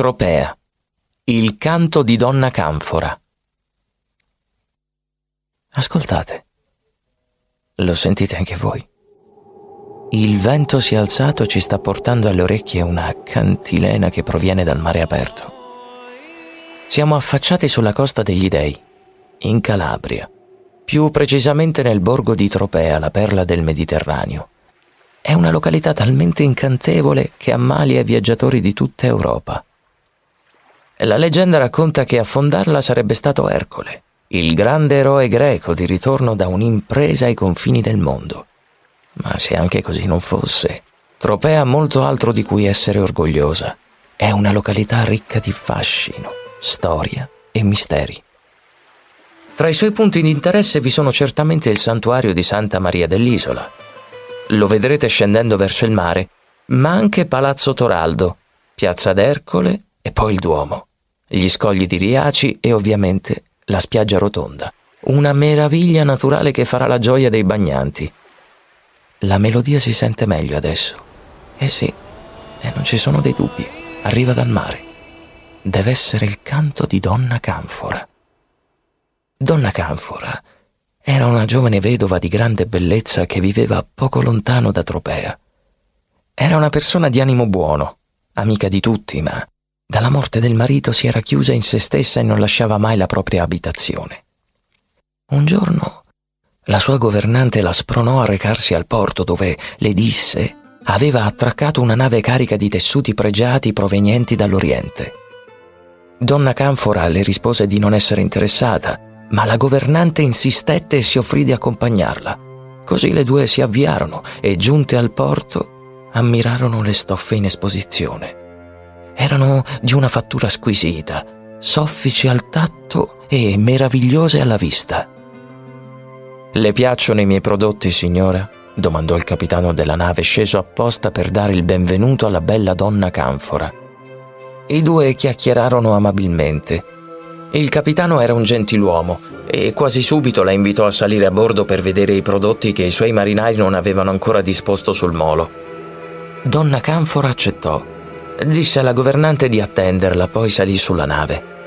Tropea. Il canto di Donna Canfora. Ascoltate. Lo sentite anche voi? Il vento si è alzato e ci sta portando alle orecchie una cantilena che proviene dal mare aperto. Siamo affacciati sulla costa degli Dei, in Calabria, più precisamente nel borgo di Tropea, la perla del Mediterraneo. È una località talmente incantevole che ammalia viaggiatori di tutta Europa. La leggenda racconta che a fondarla sarebbe stato Ercole, il grande eroe greco di ritorno da un'impresa ai confini del mondo. Ma se anche così non fosse, Tropea ha molto altro di cui essere orgogliosa. È una località ricca di fascino, storia e misteri. Tra i suoi punti di interesse vi sono certamente il santuario di Santa Maria dell'Isola. Lo vedrete scendendo verso il mare, ma anche Palazzo Toraldo, Piazza d'Ercole e poi il Duomo, gli scogli di Riaci e ovviamente la spiaggia rotonda. Una meraviglia naturale che farà la gioia dei bagnanti. La melodia si sente meglio adesso. Eh sì, e non ci sono dei dubbi. Arriva dal mare. Deve essere il canto di Donna Canfora. Donna Canfora era una giovane vedova di grande bellezza che viveva poco lontano da Tropea. Era una persona di animo buono, amica di tutti, ma dalla morte del marito si era chiusa in se stessa e non lasciava mai la propria abitazione. Un giorno la sua governante la spronò a recarsi al porto dove, le disse, aveva attraccato una nave carica di tessuti pregiati provenienti dall'Oriente. Donna Canfora le rispose di non essere interessata, ma la governante insistette e si offrì di accompagnarla. Così le due si avviarono e, giunte al porto, ammirarono le stoffe in esposizione. Erano di una fattura squisita, soffici al tatto e meravigliose alla vista. Le piacciono i miei prodotti, signora? domandò il capitano della nave sceso apposta per dare il benvenuto alla bella donna canfora. I due chiacchierarono amabilmente. Il capitano era un gentiluomo e quasi subito la invitò a salire a bordo per vedere i prodotti che i suoi marinai non avevano ancora disposto sul molo. Donna Canfora accettò. Disse alla governante di attenderla, poi salì sulla nave.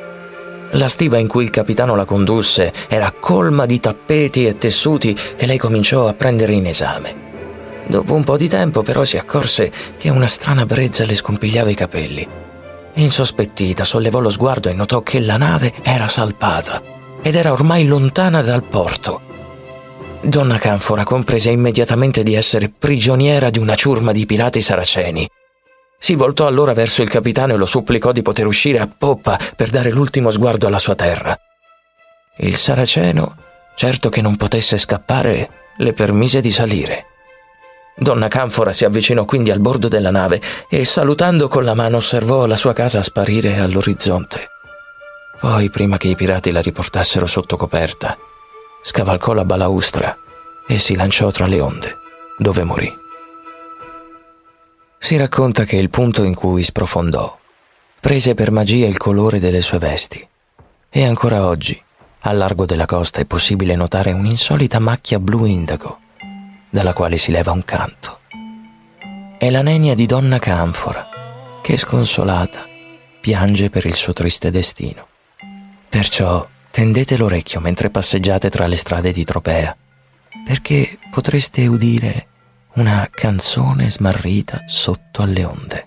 La stiva in cui il capitano la condusse era colma di tappeti e tessuti che lei cominciò a prendere in esame. Dopo un po' di tempo però si accorse che una strana brezza le scompigliava i capelli. Insospettita sollevò lo sguardo e notò che la nave era salpata ed era ormai lontana dal porto. Donna Canfora comprese immediatamente di essere prigioniera di una ciurma di pirati saraceni si voltò allora verso il capitano e lo supplicò di poter uscire a poppa per dare l'ultimo sguardo alla sua terra. Il saraceno, certo che non potesse scappare, le permise di salire. Donna Canfora si avvicinò quindi al bordo della nave e, salutando con la mano, osservò la sua casa sparire all'orizzonte. Poi, prima che i pirati la riportassero sotto coperta, scavalcò la balaustra e si lanciò tra le onde, dove morì. Si racconta che il punto in cui sprofondò prese per magia il colore delle sue vesti e ancora oggi, al largo della costa, è possibile notare un'insolita macchia blu indago dalla quale si leva un canto. È la nenia di donna Canfora che, sconsolata, piange per il suo triste destino. Perciò tendete l'orecchio mentre passeggiate tra le strade di Tropea, perché potreste udire una canzone smarrita sotto alle onde.